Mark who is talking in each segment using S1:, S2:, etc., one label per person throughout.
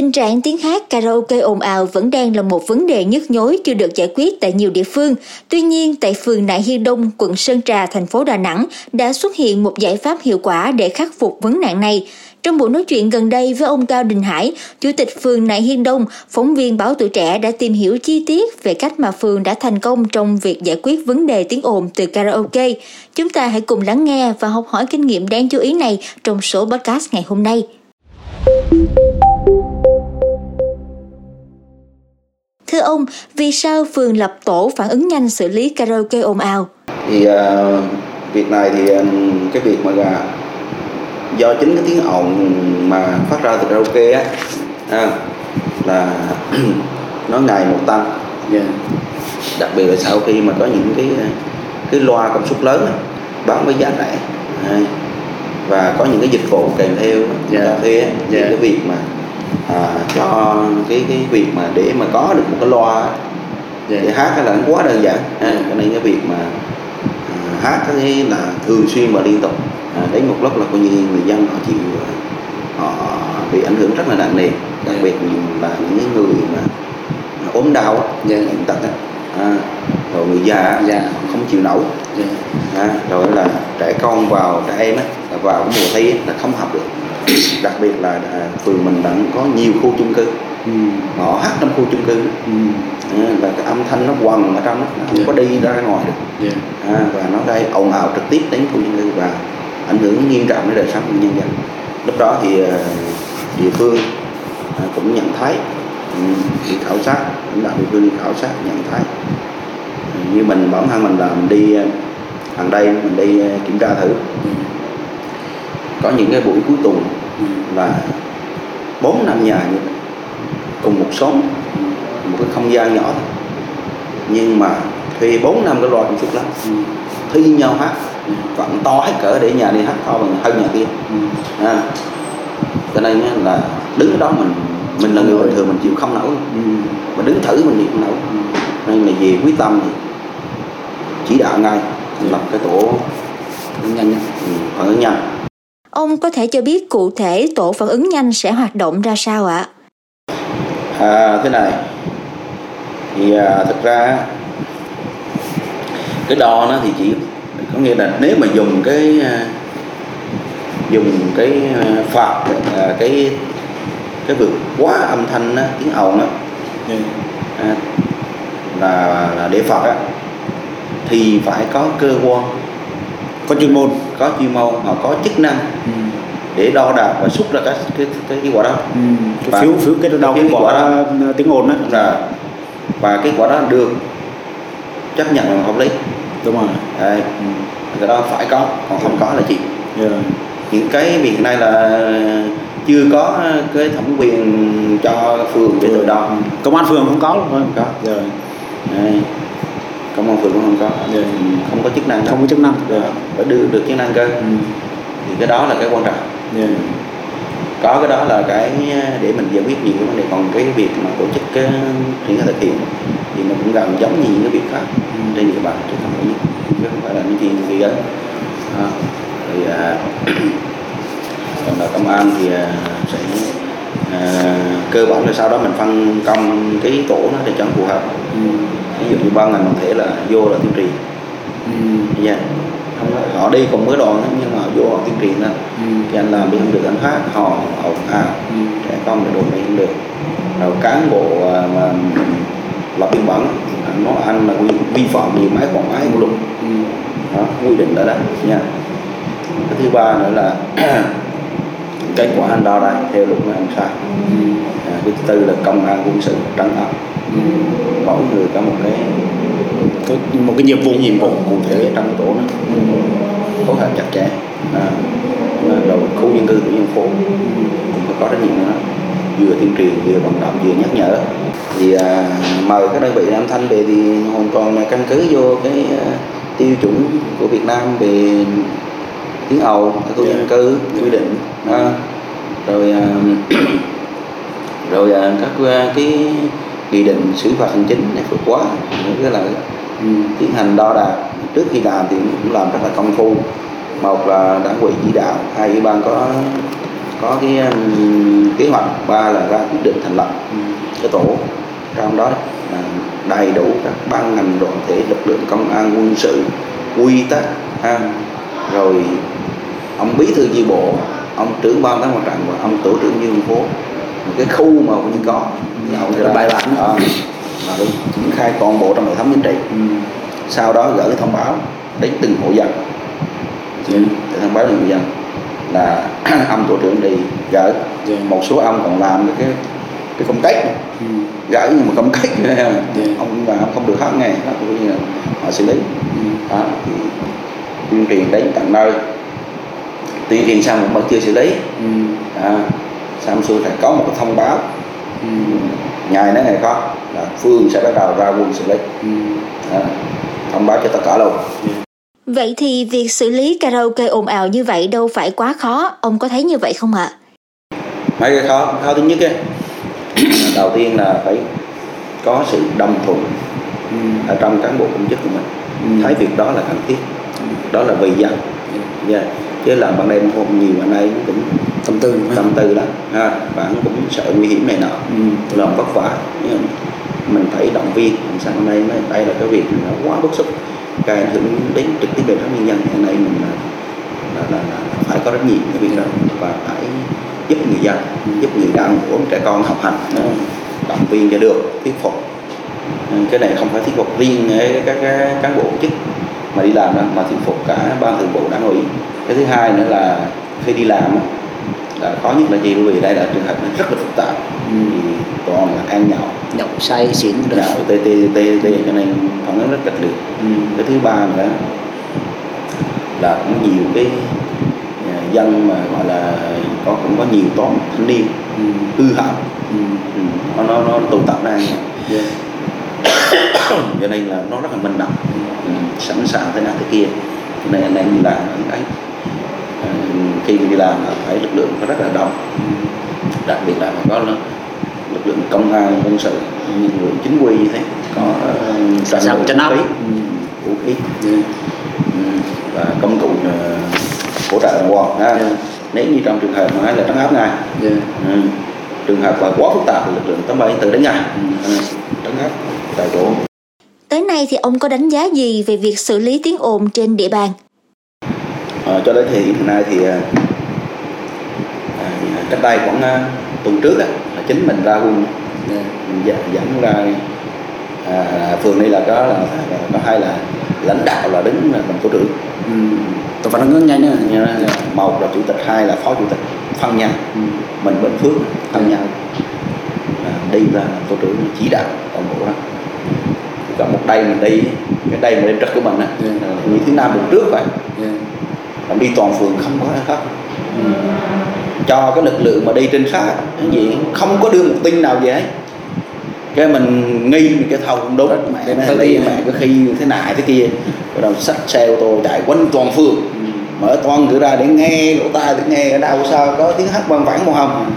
S1: Tình trạng tiếng hát karaoke ồn ào vẫn đang là một vấn đề nhức nhối chưa được giải quyết tại nhiều địa phương. Tuy nhiên, tại phường Nại Hiên Đông, quận Sơn Trà, thành phố Đà Nẵng đã xuất hiện một giải pháp hiệu quả để khắc phục vấn nạn này. Trong buổi nói chuyện gần đây với ông Cao Đình Hải, Chủ tịch phường Nại Hiên Đông, phóng viên báo tuổi trẻ đã tìm hiểu chi tiết về cách mà phường đã thành công trong việc giải quyết vấn đề tiếng ồn từ karaoke. Chúng ta hãy cùng lắng nghe và học hỏi kinh nghiệm đáng chú ý này trong số podcast ngày hôm nay. Thưa ông, vì sao phường lập tổ phản ứng nhanh xử lý karaoke ồn ào?
S2: Thì uh, việc này thì uh, cái việc mà do chính cái tiếng ồn mà phát ra từ karaoke á à, là nó ngày một tăng yeah. đặc biệt là sau khi mà có những cái cái loa công suất lớn á, bán với giá rẻ à, và có những cái dịch vụ kèm theo yeah. cà phê yeah. cái việc mà à, cho cái cái việc mà để mà có được một cái loa yeah. để hát là nó quá đơn giản à, cho nên cái việc mà à, hát cái là thường xuyên và liên tục à, đến một lúc là coi như người dân họ chịu họ bị ảnh hưởng rất là nặng nề đặc biệt là những người mà ốm đau yeah. bệnh tật à, rồi người già yeah. không chịu nổi yeah. à, rồi là trẻ con vào trẻ em á vào cái mùa thi là không học được đặc biệt là à, phường mình đang có nhiều khu chung cư ừ. họ hát trong khu chung cư ừ. à, và cái âm thanh nó quằn ở trong nó không yeah. có đi ra ngoài được yeah. à, và nó gây ồn ào trực tiếp đến khu chung cư và ảnh hưởng nghiêm trọng đến đời sống của nhân dân lúc đó thì à, địa phương à, cũng nhận thấy ừ, đi khảo sát lãnh đạo địa phương đi khảo sát nhận thấy như mình bản thân mình là mình đi hàng đây mình đi kiểm tra thử có những cái buổi cuối tuần là bốn năm nhà cùng một xóm một cái không gian nhỏ thôi. Nhưng mà thuê bốn năm cái loa công suất lắm. Thi nhau hát vẫn to hết cỡ để nhà đi hát to bằng hơn nhà kia. À. cho nên là đứng đó mình mình là người bình thường mình chịu không nổi. Mà đứng thử mình chịu không nổi. Nên là về quyết tâm thì chỉ đạo ngay lập cái tổ nhanh phản ứng nhanh
S1: Ông có thể cho biết cụ thể tổ phản ứng nhanh sẽ hoạt động ra sao ạ?
S2: À, thế này thì à, thực ra cái đo nó thì chỉ có nghĩa là nếu mà dùng cái à, dùng cái à, phạt à, cái cái vượt quá âm thanh á, tiếng ồn á ừ. à, là là để phạt á thì phải có cơ quan
S3: có chuyên môn
S2: có chuyên môn họ có chức năng ừ. để đo đạc và xuất ra cái cái cái kết quả đó.
S3: Ừ. cái phiếu phiếu cái đo kết quả đó, tiếng ồn đó.
S2: rồi và kết quả đó được chấp nhận là hợp lý.
S3: Đúng rồi.
S2: Đấy. Ừ. cái đó phải có còn không có là chị. Yeah. những cái việc này là chưa có cái thẩm quyền cho phường để tự đo
S3: công an phường không có luôn
S2: không có. Rồi Đấy công an phường cũng không có yeah. không có chức năng
S3: không có chức năng
S2: yeah. phải đưa được chức năng cơ ừ. thì cái đó là cái quan trọng yeah. có cái đó là cái để mình giải quyết nhiều cái vấn đề còn cái việc mà tổ chức cái triển khai thực hiện thì nó cũng gần giống như những cái việc khác ừ. trên địa bàn chứ không phải chứ không phải là những chuyện gì đó à, thì à, còn là công an thì à, sẽ à, cơ bản là sau đó mình phân công cái tổ nó để cho phù hợp ừ ví dụ như ban ngành thể là vô là tuyên truyền ừ. yeah. họ đi cùng với đoàn nhưng mà vô họ tuyên truyền đó ừ. thì anh làm đi không được anh khác họ ồn ào ừ. trẻ con thì đồ này không được rồi cán bộ à, mà lập biên bản anh nói anh là vi phạm nhiều máy quản máy của luật ừ. đó, quy định đó đó nha cái thứ ba nữa là kết quả anh đo đây theo của anh sai à, cái thứ tư là công an quân sự trấn áp. Mỗi người có một cái
S3: có một cái nhiệm vụ.
S2: Nhiệm vụ cụ thể trong tổ nó phối hợp chặt chẽ. À, đầu khu dân cư của dân phố cũng phải có trách nhiệm đó vừa tuyên truyền vừa vận động vừa nhắc nhở. Thì à, mời các đơn vị âm thanh về thì hoàn toàn là căn cứ vô cái à, tiêu chuẩn của Việt Nam về tiếng ồn khu dân cư quy định. À, rồi à, rồi à, các à, cái nghị định xử phạt hành chính này vượt quá. Nghĩa là ừ, tiến hành đo đạc. Trước khi làm thì cũng làm rất là công phu. Một là đảng ủy chỉ đạo hai ủy ban có có cái um, kế hoạch ba là ra quyết định thành lập ừ. cái tổ. Trong đó là đầy đủ các ban ngành đoàn thể lực lượng công an quân sự quy tắc rồi ông bí thư chi bộ ông trưởng ban tán mặt trận và ông tổ trưởng dân phố một cái khu mà cũng có ông sẽ bài bản đó mà triển khai toàn bộ trong hệ thống chính trị ừ. sau đó gửi thông báo đến từng hộ dân ừ. để thông báo đến hộ dân là ông tổ trưởng đi gửi. Dạ. một số ông còn làm được cái cái công cách ừ. gửi nhưng mà công cách yeah. Dạ. ông và ông không được hết nghe đó cũng như họ xử lý ừ. đó, thì tuyên truyền đến tận nơi tuyên truyền xong mà chưa xử lý ừ. à, xong xuôi phải có một cái thông báo ừ. ngày đó ngày có là phương sẽ bắt đầu ra quân xử lý ừ. à, thông báo cho tất cả luôn
S1: Vậy thì việc xử lý karaoke ồn ào như vậy đâu phải quá khó, ông có thấy như vậy không ạ?
S2: Mấy cái khó, khó thứ nhất ấy, đầu tiên là phải có sự đồng thuận ừ. ở trong cán bộ công chức của mình ừ. thấy việc đó là cần thiết đó là vì dân. Yeah. chứ là ban đêm hôm nhiều anh ấy cũng
S3: tâm tư
S2: tâm tư lắm. Ha bạn cũng sợ nguy hiểm này nọ. Ừ. lòng vất vả mình phải động viên. Làm sao hôm nay đây là cái việc nó quá bức xúc. Gây ảnh hưởng đến trực tiếp đời sống nhân dân. Hiện nay mình là, là, là, là phải có trách nhiệm cái việc đó. Và phải giúp người dân giúp người đang của trẻ con học hành. Động viên cho được thuyết phục. Cái này không phải thuyết phục riêng các cán bộ chức mà đi làm đó mà thuyết phục cả ban thường vụ đảng ủy cái thứ hai nữa là khi đi làm là khó nhất là gì bởi vì đây là trường hợp nó rất là phức tạp ừ. thì còn là ăn nhậu
S3: nhậu say xỉn
S2: nhậu tê tê tê tê cho nên phản ứng rất kịch liệt ừ. cái thứ ba nữa là cũng nhiều cái à, dân mà gọi là có cũng có nhiều toán thanh niên ừ. hư hỏng ừ. ừ. nó nó nó tụ tập ra yeah. cho nên là nó rất là minh động ừ. sẵn sàng thế nào thế kia cho nên anh em làm đấy à, khi đi làm là phải lực lượng rất là đông ừ. đặc biệt là có lực lượng công an quân sự lực lượng chính quy như thế có
S3: uh, sao cho nó
S2: vũ khí yeah. và công cụ uh, hỗ trợ đồng bọn ha yeah. nếu như trong trường hợp mà là trấn áp ngay yeah. ừ. Trường hợp mà quá phức tạp thì lực lượng tám bảy từ đến ngay trấn áp tại chỗ.
S1: Tới nay thì ông có đánh giá gì về việc xử lý tiếng ồn trên địa bàn?
S2: À, cho đến điểm nay thì à, cách đây khoảng à, tuần trước á, là chính mình ra quân. Yeah. mình dẫn, ra à, phường này là có là, là có hai là lãnh đạo là đứng là làm tổ trưởng. Ừ.
S3: tôi phải nói nhanh nữa.
S2: Một là chủ tịch hai là phó chủ tịch phân nhau. Ừ. mình bên phước yeah. nhau à, đi ra tổ trưởng chỉ đạo toàn bộ đó còn một đây mình đi cái đây mà đêm trực của mình á yeah. như thứ năm tuần trước vậy yeah. mình đi toàn phường không có khác ừ cho cái lực lượng mà đi trinh sát cái gì không có đưa một tin nào về cái mình nghi cái thầu không đúng mẹ nó lấy mẹ cái khi thế này thế kia rồi đầu xách xe ô tô chạy quanh toàn phường. Mở toàn cửa ra để nghe lỗ tai để nghe ở đâu sao có tiếng hát vang vẳng một không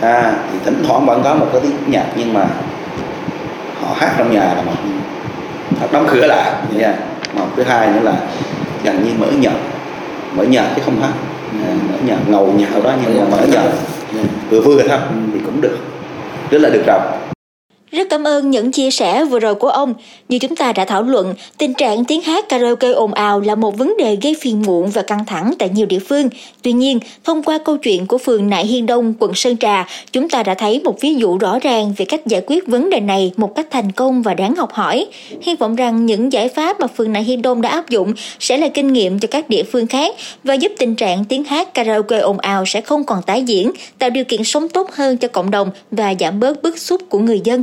S2: à thì thỉnh thoảng vẫn có một cái tiếng nhạc nhưng mà họ hát trong nhà là một họ đóng cửa lại nha một thứ hai nữa là gần như mở nhạc mở nhạc chứ không hát. Ở nhà ngầu nhà đó nhưng mà ở nhà vừa vừa thôi thì cũng được. Rất là được rồi
S1: rất cảm ơn những chia sẻ vừa rồi của ông. Như chúng ta đã thảo luận, tình trạng tiếng hát karaoke ồn ào là một vấn đề gây phiền muộn và căng thẳng tại nhiều địa phương. Tuy nhiên, thông qua câu chuyện của phường Nại Hiên Đông, quận Sơn Trà, chúng ta đã thấy một ví dụ rõ ràng về cách giải quyết vấn đề này một cách thành công và đáng học hỏi. Hy vọng rằng những giải pháp mà phường Nại Hiên Đông đã áp dụng sẽ là kinh nghiệm cho các địa phương khác và giúp tình trạng tiếng hát karaoke ồn ào sẽ không còn tái diễn, tạo điều kiện sống tốt hơn cho cộng đồng và giảm bớt bức xúc của người dân.